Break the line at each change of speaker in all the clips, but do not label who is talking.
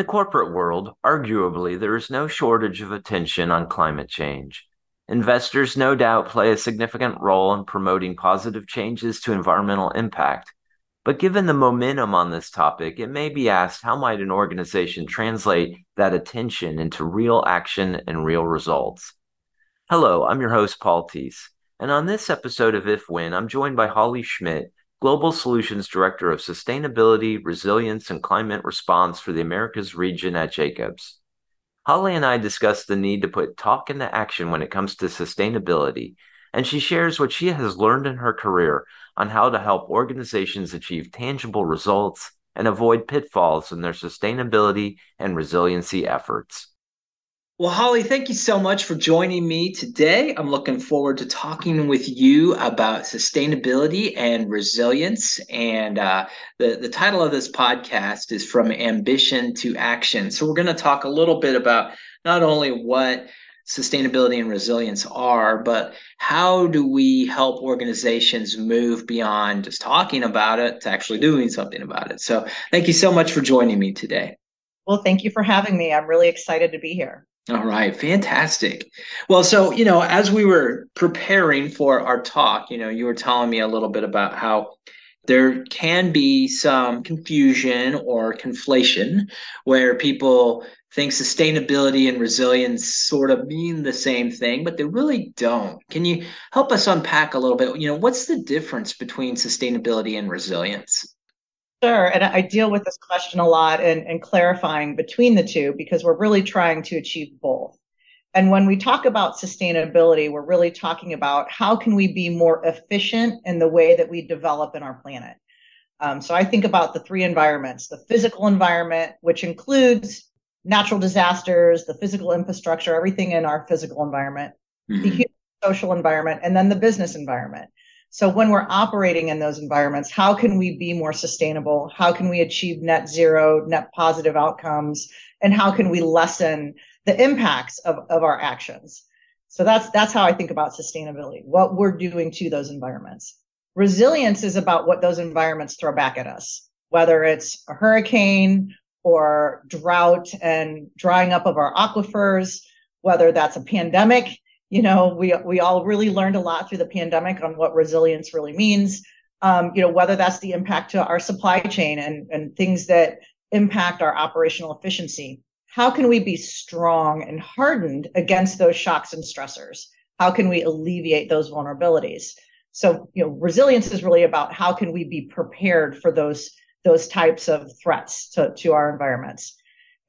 In the corporate world, arguably, there is no shortage of attention on climate change. Investors no doubt play a significant role in promoting positive changes to environmental impact. But given the momentum on this topic, it may be asked how might an organization translate that attention into real action and real results? Hello, I'm your host, Paul Teese. And on this episode of If When, I'm joined by Hollie Schmidt, Global Solutions Director of Sustainability, Resilience, and Climate Response for the Americas region at Jacobs. Hollie and I discussed the need to put talk into action when it comes to sustainability, and she shares what she has learned in her career on how to help organizations achieve tangible results and avoid pitfalls in their sustainability and resiliency efforts.
Well, Hollie, thank you so much for joining me today. I'm looking forward to talking with you about sustainability and resilience. And uh, the, the title of this podcast is From Ambition to Action. So, we're going to talk a little bit about not only what sustainability and resilience are, but how do we help organizations move beyond just talking about it to actually doing something about it? So, thank you so much for joining me today.
Well, thank you for having me. I'm really excited to be here.
All right, fantastic. Well, so, you know, as we were preparing for our talk, you know, you were telling me a little bit about how there can be some confusion or conflation where people think sustainability and resilience sort of mean the same thing, but they really don't. Can you help us unpack a little bit? You know, what's the difference between sustainability and resilience?
Sure. And I deal with this question a lot and, and clarifying between the two because we're really trying to achieve both. And when we talk about sustainability, we're really talking about how can we be more efficient in the way that we develop in our planet. Um, so I think about the three environments the physical environment, which includes natural disasters, the physical infrastructure, everything in our physical environment, mm-hmm. the human social environment, and then the business environment. So when we're operating in those environments, how can we be more sustainable? How can we achieve net zero, net positive outcomes? And how can we lessen the impacts of, of our actions? So that's that's how I think about sustainability, what we're doing to those environments. Resilience is about what those environments throw back at us, whether it's a hurricane or drought and drying up of our aquifers, whether that's a pandemic you know we we all really learned a lot through the pandemic on what resilience really means. Um, you know whether that's the impact to our supply chain and and things that impact our operational efficiency. How can we be strong and hardened against those shocks and stressors? How can we alleviate those vulnerabilities? So you know resilience is really about how can we be prepared for those those types of threats to, to our environments.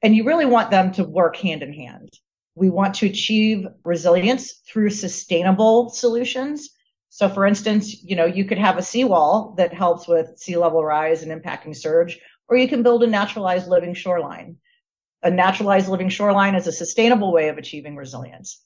And you really want them to work hand in hand we want to achieve resilience through sustainable solutions. So for instance, you know, you could have a seawall that helps with sea level rise and impacting surge, or you can build a naturalized living shoreline. A naturalized living shoreline is a sustainable way of achieving resilience.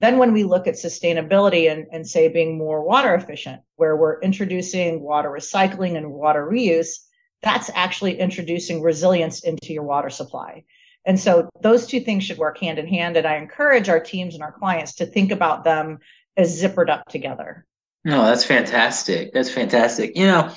Then when we look at sustainability and, and say being more water efficient, where we're introducing water recycling and water reuse, that's actually introducing resilience into your water supply. And so those two things should work hand in hand. And I encourage our teams and our clients to think about them as zippered up together.
No, that's fantastic. That's fantastic. You know,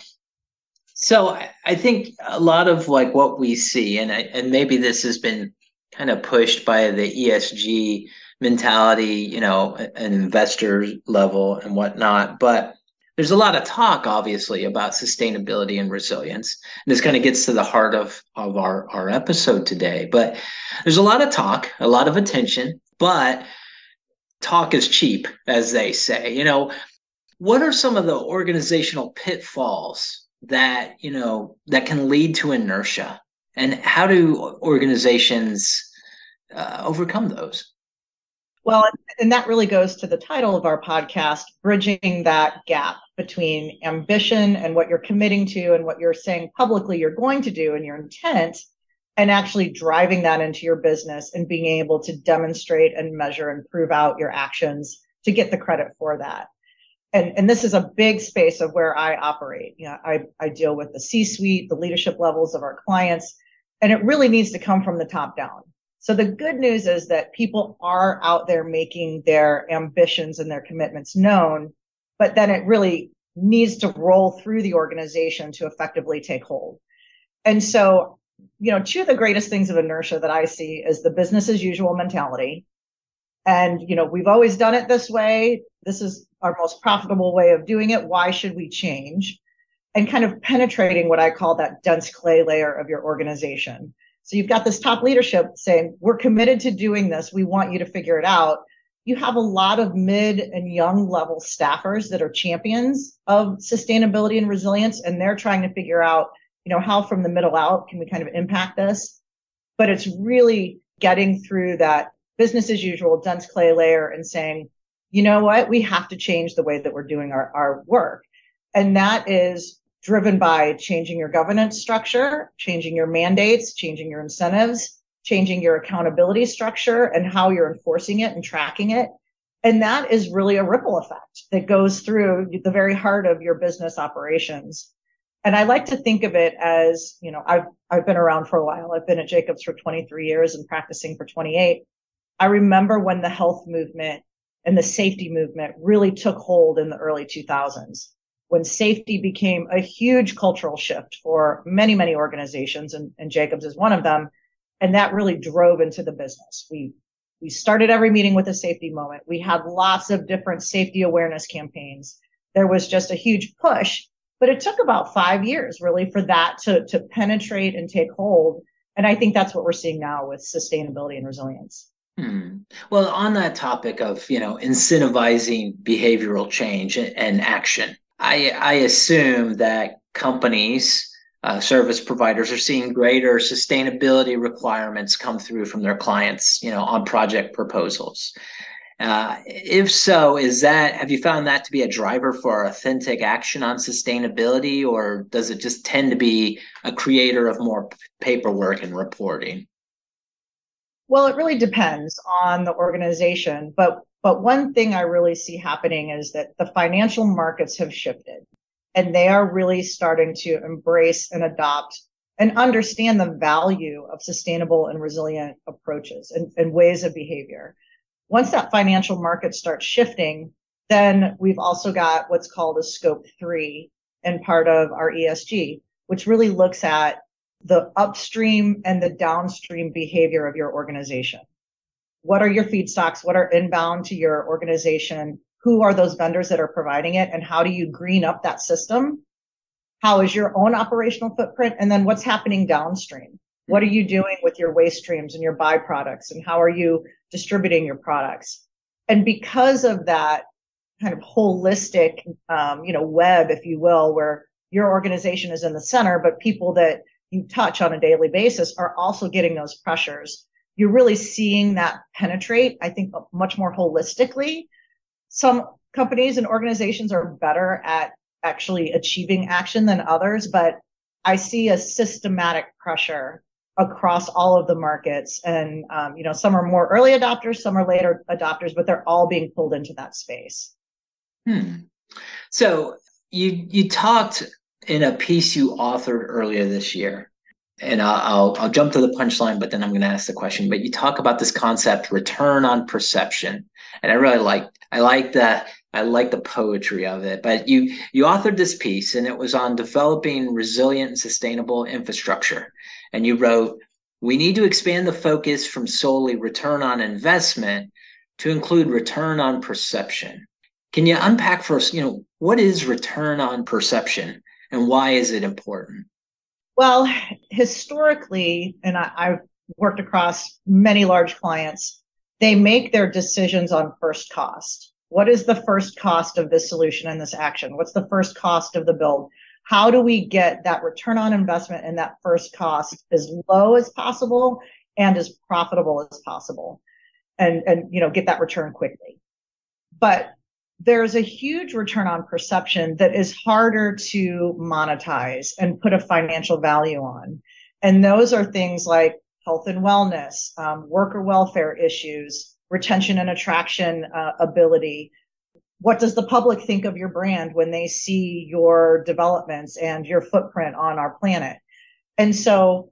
so I think a lot of like what we see, and I, and maybe this has been kind of pushed by the ESG mentality, you know, an investor level and whatnot, but there's a lot of talk, obviously, about sustainability and resilience. And this kind of gets to the heart of, of our, our episode today. But there's a lot of talk, a lot of attention, but talk is cheap, as they say. You know, what are some of the organizational pitfalls that, you know, that can lead to inertia? And how do organizations uh, overcome those?
Well, and that really goes to the title of our podcast, Bridging That Gap between ambition and what you're committing to and what you're saying publicly you're going to do and your intent, and actually driving that into your business and being able to demonstrate and measure and prove out your actions to get the credit for that. And, and this is a big space of where I operate. You know, I, I deal with the C suite, the leadership levels of our clients, and it really needs to come from the top down so the good news is that people are out there making their ambitions and their commitments known, but then it really needs to roll through the organization to effectively take hold. And so you know, two of the greatest things of inertia that I see is the business as usual mentality. And, you know, we've always done it this way. This is our most profitable way of doing it. Why should we change? And kind of penetrating what I call that dense clay layer of your organization. So you've got this top leadership saying, we're committed to doing this. We want you to figure it out. You have a lot of mid and young level staffers that are champions of sustainability and resilience, and they're trying to figure out you know, how from the middle out can we kind of impact this? But it's really getting through that business as usual, dense clay layer and saying, you know what, we have to change the way that we're doing our, our work. And that is driven by changing your governance structure, changing your mandates, changing your incentives, changing your accountability structure and how you're enforcing it and tracking it. And that is really a ripple effect that goes through the very heart of your business operations. And I like to think of it as, you know, I've, I've been around for a while. I've been at Jacobs for 23 years and practicing for 28. I remember when the health movement and the safety movement really took hold in the early 2000s when safety became a huge cultural shift for many, many organizations and, and Jacobs is one of them. And that really drove into the business. We, we started every meeting with a safety moment. We had lots of different safety awareness campaigns. There was just a huge push but it took about five years really for that to, to penetrate and take hold. And I think that's what we're seeing now with sustainability and resilience.
Hmm. Well, on that topic of you know incentivizing behavioral change and action, I, I assume that companies, uh, service providers, are seeing greater sustainability requirements come through from their clients, you know, on project proposals. Uh, if so, is that have you found that to be a driver for authentic action on sustainability, or does it just tend to be a creator of more paperwork and reporting?
Well, it really depends on the organization, but but one thing I really see happening is that the financial markets have shifted, and they are really starting to embrace and adopt and understand the value of sustainable and resilient approaches and, and ways of behavior once that financial market starts shifting, then we've also got what's called a scope three and part of our ESG, which really looks at the upstream and the downstream behavior of your organization. What are your feedstocks? What are inbound to your organization? Who are those vendors that are providing it? And how do you green up that system? How is your own operational footprint? And then what's happening downstream? What are you doing with your waste streams and your byproducts? And how are you distributing your products? And because of that kind of holistic, um, you know, web, if you will, where your organization is in the center, but people that you touch on a daily basis are also getting those pressures. You're really seeing that penetrate, I think, much more holistically. Some companies and organizations are better at actually achieving action than others, but I see a systematic pressure across all of the markets. And, um, you know, some are more early adopters, some are later adopters, but they're all being pulled into that space.
Hmm. So you, you talked in a piece you authored earlier this year, and I'll, I'll, jump to the punchline, but then I'm going to ask the question, but you talk about this concept, return on perception. And I really like, I like that. I like the poetry of it. But you you authored this piece, and it was on developing resilient and sustainable infrastructure and you wrote, we need to expand the focus from solely return on investment to include return on perception. Can you unpack for us, you know, what is return on perception and why is it important?
Well, historically, and I, have worked across many large clients, they make their decisions on first cost. What is the first cost of this solution and this action? What's the first cost of the build? how do we get that return on investment and that first cost as low as possible and as profitable as possible and and you know get that return quickly but there's a huge return on perception that is harder to monetize and put a financial value on. And those are things like health and wellness um, worker welfare issues retention and attraction uh, ability. What does the public think of your brand when they see your developments and your footprint on our planet? And so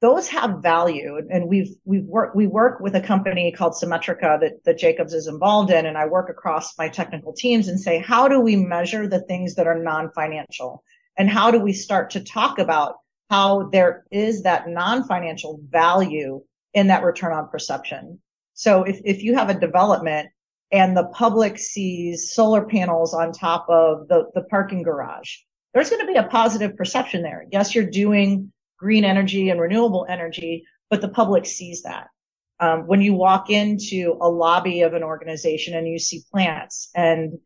those have value and we've we've worked we work with a company called Symmetrica that, that Jacobs is involved in and I work across my technical teams and say how do we measure the things that are non-financial and how do we start to talk about how there is that non-financial value in that return on perception. So if, if you have a development and the public sees solar panels on top of the, the parking garage, there's going to be a positive perception there. Yes, you're doing green energy and renewable energy, but the public sees that. Um, when you walk into a lobby of an organization and you see plants and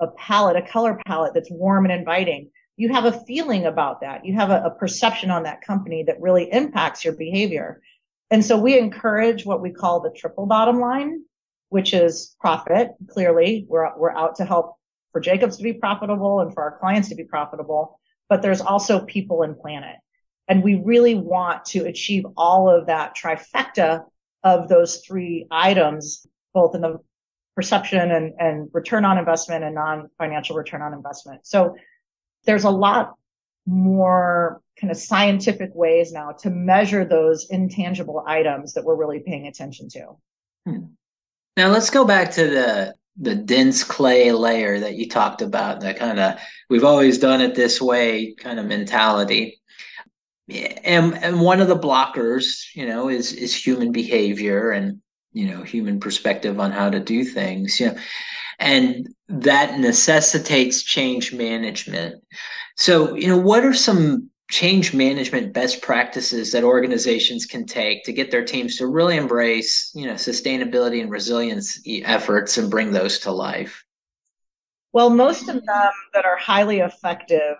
a palette, a color palette that's warm and inviting, you have a feeling about that. You have a, a perception on that company that really impacts your behavior. And so we encourage what we call the triple bottom line, which is profit. Clearly, we're, we're out to help for Jacobs to be profitable and for our clients to be profitable, but there's also people and planet. And we really want to achieve all of that trifecta of those three items, both in the perception and, and return on investment and non-financial return on investment. So there's a lot more kind of scientific ways now to measure those intangible items that we're really paying attention to.
Hmm. Now let's go back to the the dense clay layer that you talked about, that kind of we've always done it this way kind of mentality. And and one of the blockers, you know, is is human behavior and you know human perspective on how to do things. You know, and that necessitates change management. So, you know, what are some change management best practices that organizations can take to get their teams to really embrace, you know, sustainability and resilience efforts and bring those to life?
Well, most of them that are highly effective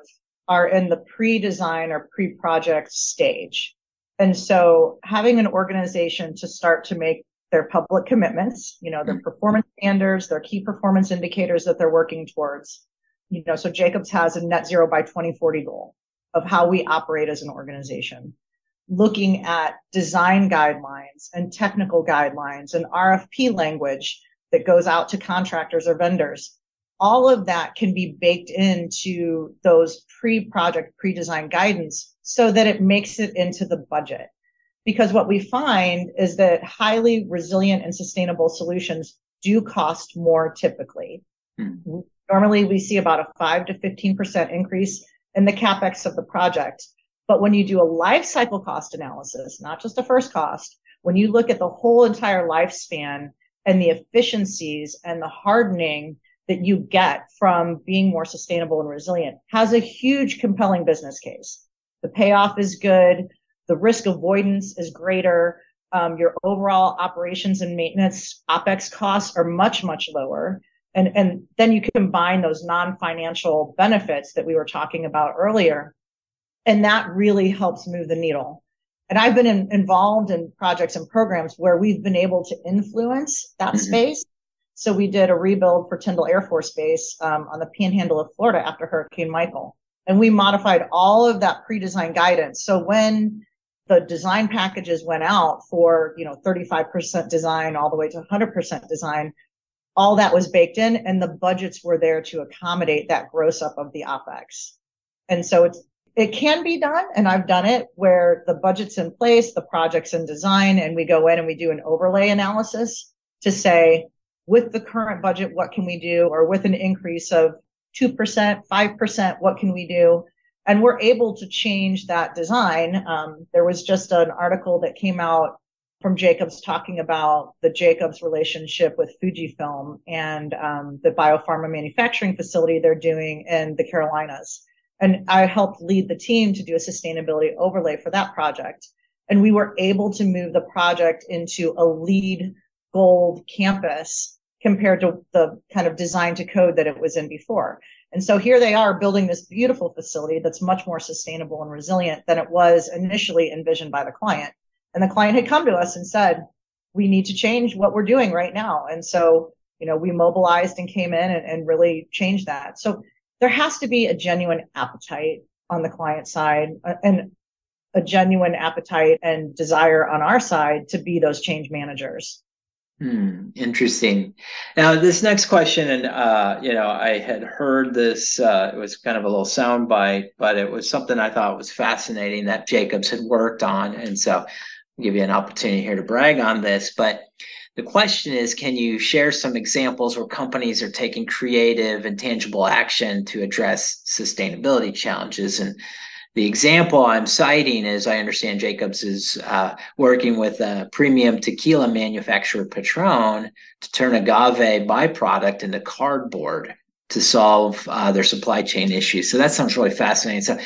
are in the pre-design or pre-project stage. And so having an organization to start to make their public commitments, you know, their mm-hmm. performance standards, their key performance indicators that they're working towards. You know, so Jacobs has a net zero by 2040 goal of how we operate as an organization, looking at design guidelines and technical guidelines and RFP language that goes out to contractors or vendors. All of that can be baked into those pre-project, pre-design guidance so that it makes it into the budget because what we find is that highly resilient and sustainable solutions do cost more typically. Mm-hmm. Normally we see about a 5 to 15% increase in the capex of the project. But when you do a life cycle cost analysis, not just a first cost, when you look at the whole entire lifespan and the efficiencies and the hardening that you get from being more sustainable and resilient has a huge compelling business case. The payoff is good the risk avoidance is greater. Um, your overall operations and maintenance OPEX costs are much, much lower. And, and then you combine those non-financial benefits that we were talking about earlier. And that really helps move the needle. And I've been in, involved in projects and programs where we've been able to influence that mm-hmm. space. So we did a rebuild for Tyndall Air Force Base um, on the panhandle of Florida after Hurricane Michael. And we modified all of that pre-design guidance. So when the design packages went out for, you know, 35% design all the way to 100% design. All that was baked in and the budgets were there to accommodate that gross up of the OPEX. And so it's, it can be done. And I've done it where the budget's in place, the project's in design, and we go in and we do an overlay analysis to say, with the current budget, what can we do? Or with an increase of 2%, 5%, what can we do? and we're able to change that design. Um, there was just an article that came out from Jacobs talking about the Jacobs relationship with Fujifilm and um, the biopharma manufacturing facility they're doing in the Carolinas. And I helped LEED the team to do a sustainability overlay for that project. And we were able to move the project into a lead gold campus compared to the kind of design to code that it was in before. And so here they are building this beautiful facility that's much more sustainable and resilient than it was initially envisioned by the client. And the client had come to us and said, we need to change what we're doing right now. And so, you know, we mobilized and came in and, and really changed that. So there has to be a genuine appetite on the client side and a genuine appetite and desire on our side to be those change managers.
Hmm, interesting. Now, this next question, and uh, you know, I had heard this. Uh, it was kind of a little soundbite, but it was something I thought was fascinating that Jacobs had worked on, and so I'll give you an opportunity here to brag on this. But the question is, can you share some examples where companies are taking creative and tangible action to address sustainability challenges? And the example I'm citing is I understand Jacobs is uh, working with a premium tequila manufacturer, Patron, to turn agave byproduct into cardboard to solve uh, their supply chain issues. So that sounds really fascinating. So,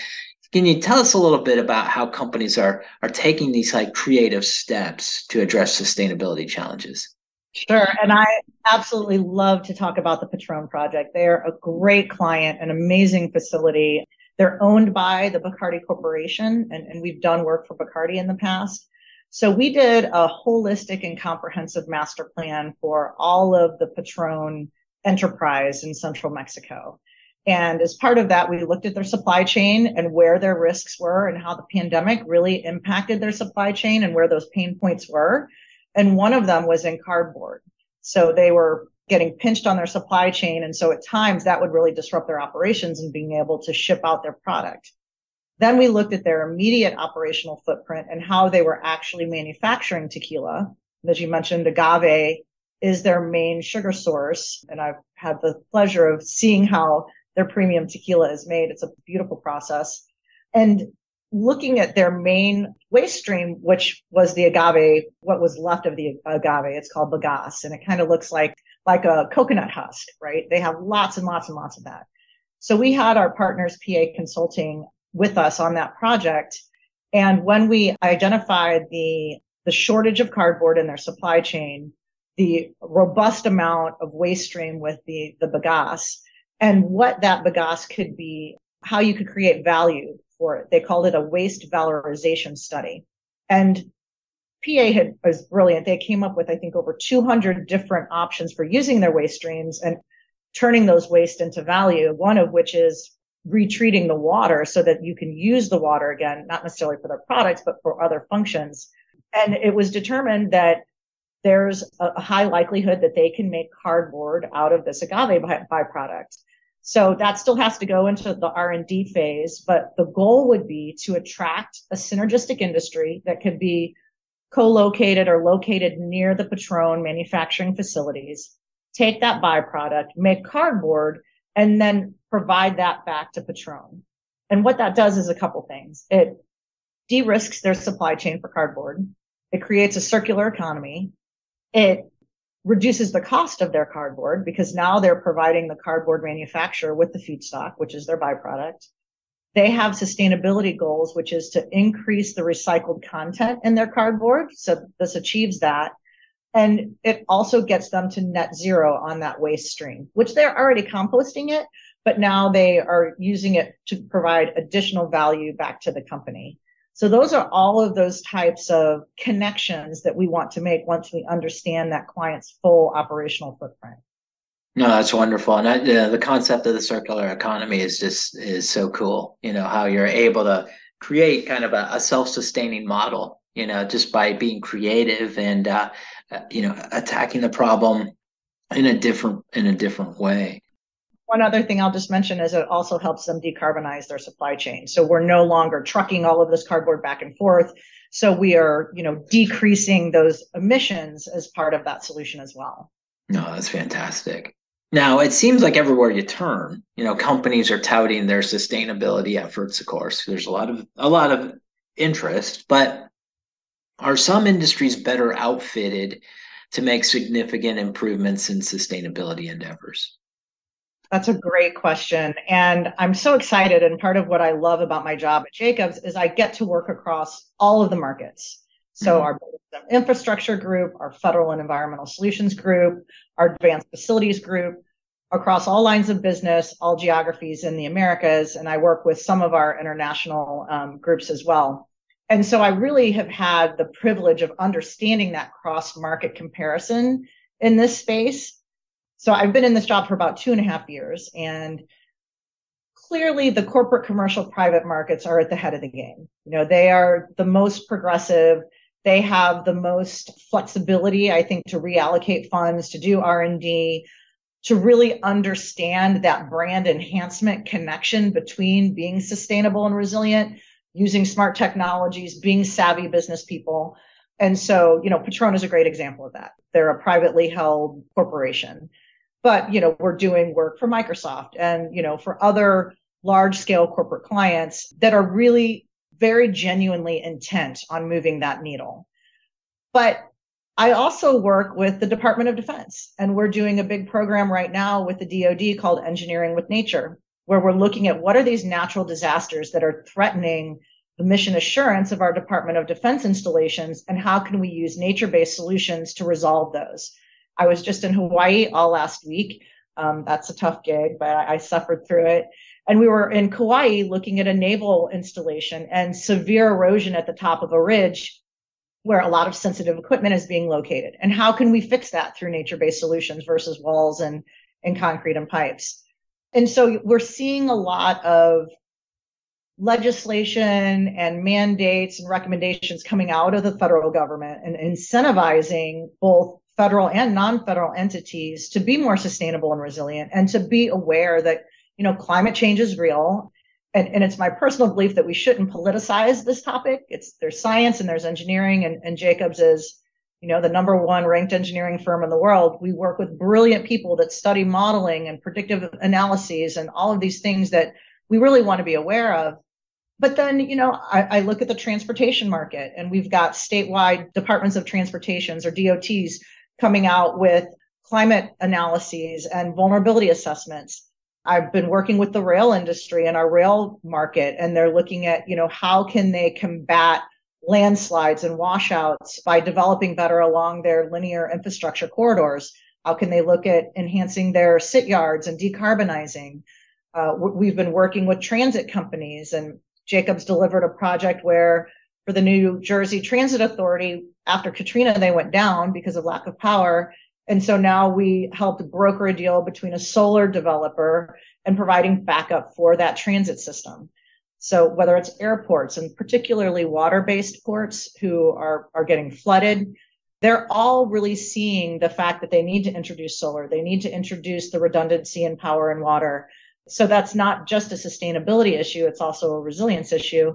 can you tell us a little bit about how companies are are taking these like creative steps to address sustainability challenges?
Sure. And I absolutely love to talk about the Patron project. They're a great client, an amazing facility. They're owned by the Bacardi Corporation, and, and we've done work for Bacardi in the past. So we did a holistic and comprehensive master plan for all of the Patron enterprise in central Mexico. And as part of that, we looked at their supply chain and where their risks were and how the pandemic really impacted their supply chain and where those pain points were. And one of them was in cardboard. So they were getting pinched on their supply chain. And so at times that would really disrupt their operations and being able to ship out their product. Then we looked at their immediate operational footprint and how they were actually manufacturing tequila. As you mentioned, agave is their main sugar source. And I've had the pleasure of seeing how their premium tequila is made. It's a beautiful process. And looking at their main waste stream, which was the agave, what was left of the agave, it's called bagasse, and it kind of looks like like a coconut husk, right? They have lots and lots and lots of that. So we had our partners PA Consulting with us on that project. And when we identified the the shortage of cardboard in their supply chain, the robust amount of waste stream with the, the bagasse and what that bagasse could be, how you could create value for it. They called it a waste valorization study. And PA had was brilliant. They came up with, I think, over 200 different options for using their waste streams and turning those waste into value. One of which is retreating the water so that you can use the water again, not necessarily for their products, but for other functions. And it was determined that there's a high likelihood that they can make cardboard out of this agave byproduct. So that still has to go into the R&D phase, but the goal would be to attract a synergistic industry that could be co-located or located near the Patron manufacturing facilities, take that byproduct, make cardboard, and then provide that back to Patron. And what that does is a couple things. It de-risks their supply chain for cardboard. It creates a circular economy. It reduces the cost of their cardboard because now they're providing the cardboard manufacturer with the feedstock, which is their byproduct. They have sustainability goals, which is to increase the recycled content in their cardboard. So this achieves that. And it also gets them to net zero on that waste stream, which they're already composting it, but now they are using it to provide additional value back to the company. So those are all of those types of connections that we want to make once we understand that client's full operational footprint.
No, that's wonderful, and I, uh, the concept of the circular economy is just is so cool. You know how you're able to create kind of a, a self-sustaining model. You know, just by being creative and uh, uh you know attacking the problem in a different in a different way.
One other thing I'll just mention is it also helps them decarbonize their supply chain. So we're no longer trucking all of this cardboard back and forth. So we are, you know, decreasing those emissions as part of that solution as well.
No, that's fantastic. Now, it seems like everywhere you turn, you know, companies are touting their sustainability efforts, of course. There's a lot of a lot of interest, but are some industries better outfitted to make significant improvements in sustainability endeavors?
That's a great question. And I'm so excited. And part of what I love about my job at Jacobs is I get to work across all of the markets. So mm-hmm. our infrastructure group, our federal and environmental solutions group, our advanced facilities group, across all lines of business, all geographies in the Americas. And I work with some of our international um, groups as well. And so I really have had the privilege of understanding that cross market comparison in this space so I've been in this job for about two and a half years and clearly the corporate commercial private markets are at the head of the game. You know, they are the most progressive. They have the most flexibility, I think, to reallocate funds, to do R&D, to really understand that brand enhancement connection between being sustainable and resilient, using smart technologies, being savvy business people. And so, you know, Patron is a great example of that. They're a privately held corporation but you know we're doing work for microsoft and you know for other large scale corporate clients that are really very genuinely intent on moving that needle. But I also work with the Department of Defense, and we're doing a big program right now with the DoD called Engineering with Nature, where we're looking at what are these natural disasters that are threatening the mission assurance of our Department of Defense installations, and how can we use nature based solutions to resolve those? I was just in Hawaii all last week. Um, that's a tough gig, but I, I suffered through it. And we were in Kauai looking at a naval installation and severe erosion at the top of a ridge where a lot of sensitive equipment is being located. And how can we fix that through nature-based solutions versus walls and, and concrete and pipes? And so we're seeing a lot of legislation and mandates and recommendations coming out of the federal government and incentivizing both federal and non-federal entities to be more sustainable and resilient and to be aware that you know climate change is real and, and it's my personal belief that we shouldn't politicize this topic. It's there's science and there's engineering, and, and Jacobs is, you know, the number one ranked engineering firm in the world. We work with brilliant people that study modeling and predictive analyses and all of these things that we really want to be aware of. But then, you know, I, I look at the transportation market, and we've got statewide departments of transportations or DOTs coming out with climate analyses and vulnerability assessments I've been working with the rail industry and our rail market, and they're looking at, you know, how can they combat landslides and washouts by developing better along their linear infrastructure corridors? How can they look at enhancing their sit yards and decarbonizing? Uh, we've been working with transit companies, and Jacobs delivered a project where for the New Jersey Transit Authority, after Katrina, they went down because of lack of power. And so now we helped broker a deal between a solar developer and providing backup for that transit system. So whether it's airports and particularly water-based ports who are, are getting flooded, they're all really seeing the fact that they need to introduce solar. They need to introduce the redundancy in power and water. So that's not just a sustainability issue. It's also a resilience issue.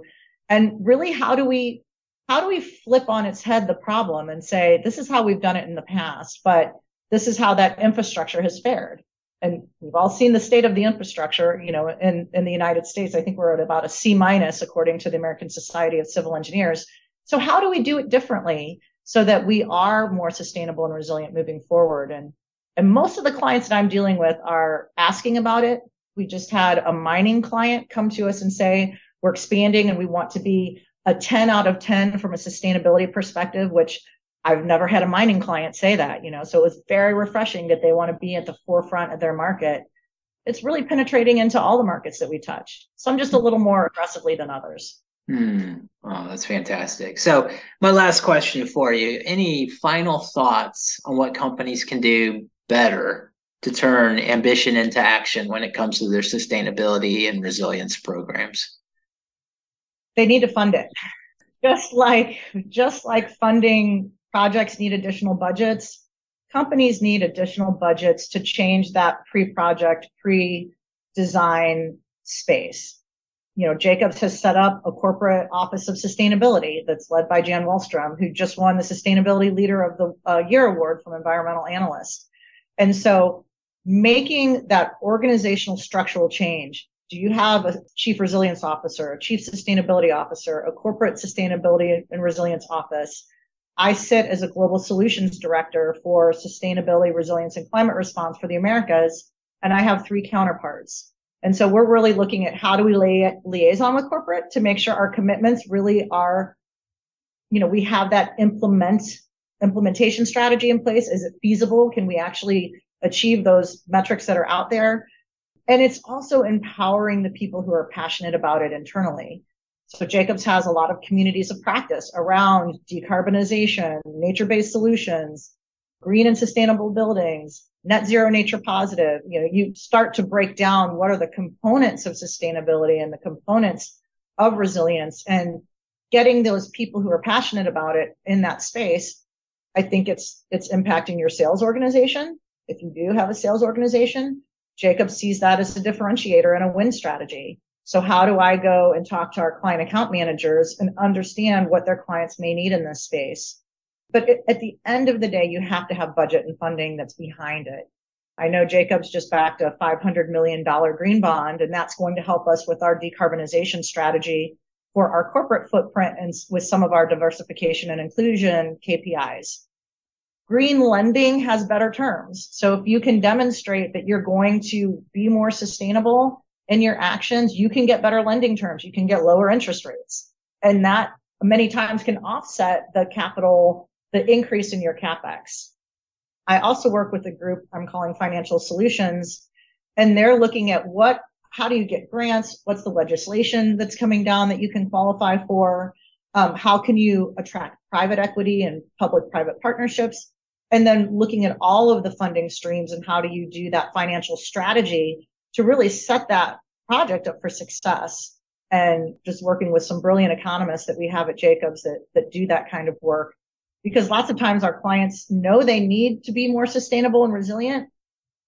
And really, how do we, how do we flip on its head the problem and say, this is how we've done it in the past, but this is how that infrastructure has fared. And we've all seen the state of the infrastructure, you know, in, in the United States. I think we're at about a C minus according to the American Society of Civil Engineers. So how do we do it differently so that we are more sustainable and resilient moving forward? And and most of the clients that I'm dealing with are asking about it. We just had a mining client come to us and say, we're expanding and we want to be a 10 out of 10 from a sustainability perspective, which I've never had a mining client say that, you know, so it was very refreshing that they want to be at the forefront of their market. It's really penetrating into all the markets that we touch. Some just a little more aggressively than others.
Hmm. Oh, that's fantastic. So, my last question for you any final thoughts on what companies can do better to turn ambition into action when it comes to their sustainability and resilience programs?
They need to fund it. Just like just like funding projects need additional budgets. Companies need additional budgets to change that pre-project, pre-design space. You know, Jacobs has set up a corporate office of sustainability that's led by Jan Wallstrom, who just won the Sustainability Leader of the uh, Year award from Environmental Analyst. And so making that organizational structural change do you have a chief resilience officer, a chief sustainability officer, a corporate sustainability and resilience office? I sit as a global solutions director for sustainability, resilience, and climate response for the Americas, and I have three counterparts. And so we're really looking at how do we lay liaison with corporate to make sure our commitments really are, you know, we have that implement implementation strategy in place. Is it feasible? Can we actually achieve those metrics that are out there? And it's also empowering the people who are passionate about it internally. So Jacobs has a lot of communities of practice around decarbonization, nature-based solutions, green and sustainable buildings, net zero nature positive. You know, you start to break down what are the components of sustainability and the components of resilience and getting those people who are passionate about it in that space. I think it's, it's impacting your sales organization. If you do have a sales organization, Jacob sees that as a differentiator and a win strategy. So how do I go and talk to our client account managers and understand what their clients may need in this space? But at the end of the day, you have to have budget and funding that's behind it. I know Jacobs just backed a $500 million green bond, and that's going to help us with our decarbonization strategy for our corporate footprint and with some of our diversification and inclusion KPIs. Green lending has better terms. So if you can demonstrate that you're going to be more sustainable in your actions, you can get better lending terms. You can get lower interest rates. And that many times can offset the capital, the increase in your capex. I also work with a group I'm calling Financial Solutions, and they're looking at what, how do you get grants? What's the legislation that's coming down that you can qualify for? Um, how can you attract private equity and public private partnerships? And then looking at all of the funding streams and how do you do that financial strategy to really set that project up for success? And just working with some brilliant economists that we have at Jacobs that, that do that kind of work because lots of times our clients know they need to be more sustainable and resilient.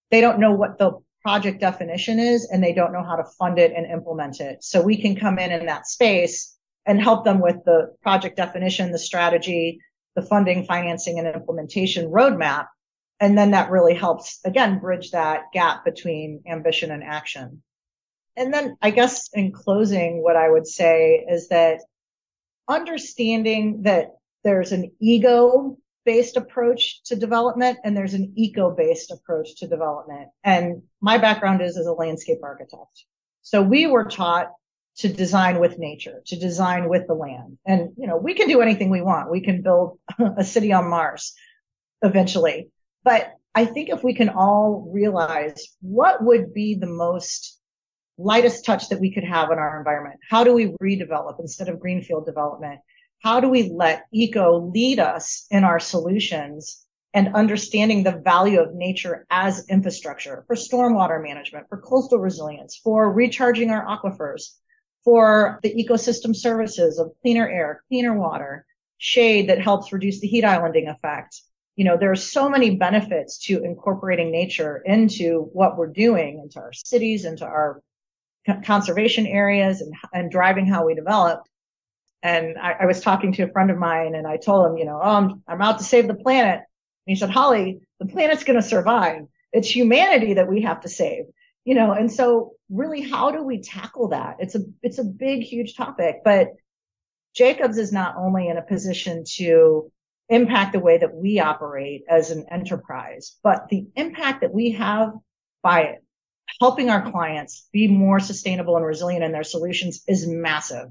They don't know what the project definition is and they don't know how to fund it and implement it. So we can come in in that space and help them with the project definition, the strategy, the funding, financing and implementation roadmap. And then that really helps again bridge that gap between ambition and action. And then I guess in closing, what I would say is that understanding that there's an ego based approach to development and there's an eco based approach to development. And my background is as a landscape architect. So we were taught to design with nature, to design with the land. And, you know, we can do anything we want. We can build a city on Mars eventually. But I think if we can all realize what would be the most lightest touch that we could have in our environment, how do we redevelop instead of greenfield development? how do we let eco lead us in our solutions and understanding the value of nature as infrastructure for stormwater management, for coastal resilience, for recharging our aquifers, for the ecosystem services of cleaner air, cleaner water, shade that helps reduce the heat islanding effect. You know, there are so many benefits to incorporating nature into what we're doing, into our cities, into our conservation areas and, and driving how we develop and I, I, was talking to a friend of mine and I told him, you know, oh, I'm, I'm out to save the planet. And he said, Hollie, the planet's going to survive. It's humanity that we have to save, you know? And so really, how do we tackle that? It's a, it's a big, huge topic, but Jacobs is not only in a position to impact the way that we operate as an enterprise, but the impact that we have by helping our clients be more sustainable and resilient in their solutions is massive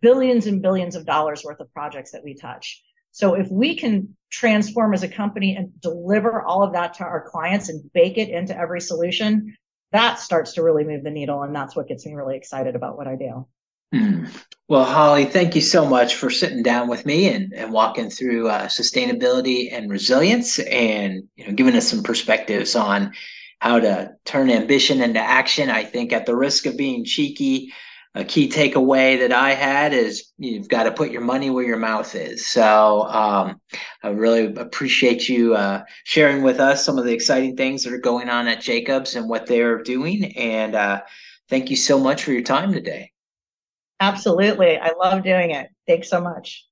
billions and billions of dollars worth of projects that we touch. So if we can transform as a company and deliver all of that to our clients and bake it into every solution, that starts to really move the needle. And that's what gets me really excited about what I do.
Well, Hollie, thank you so much for sitting down with me and, and walking through uh, sustainability and resilience and you know giving us some perspectives on how to turn ambition into action. I think at the risk of being cheeky, a key takeaway that I had is you've got to put your money where your mouth is. So um, I really appreciate you uh, sharing with us some of the exciting things that are going on at Jacobs and what they're doing. And uh, thank you so much for your time today.
Absolutely. I love doing it. Thanks so much.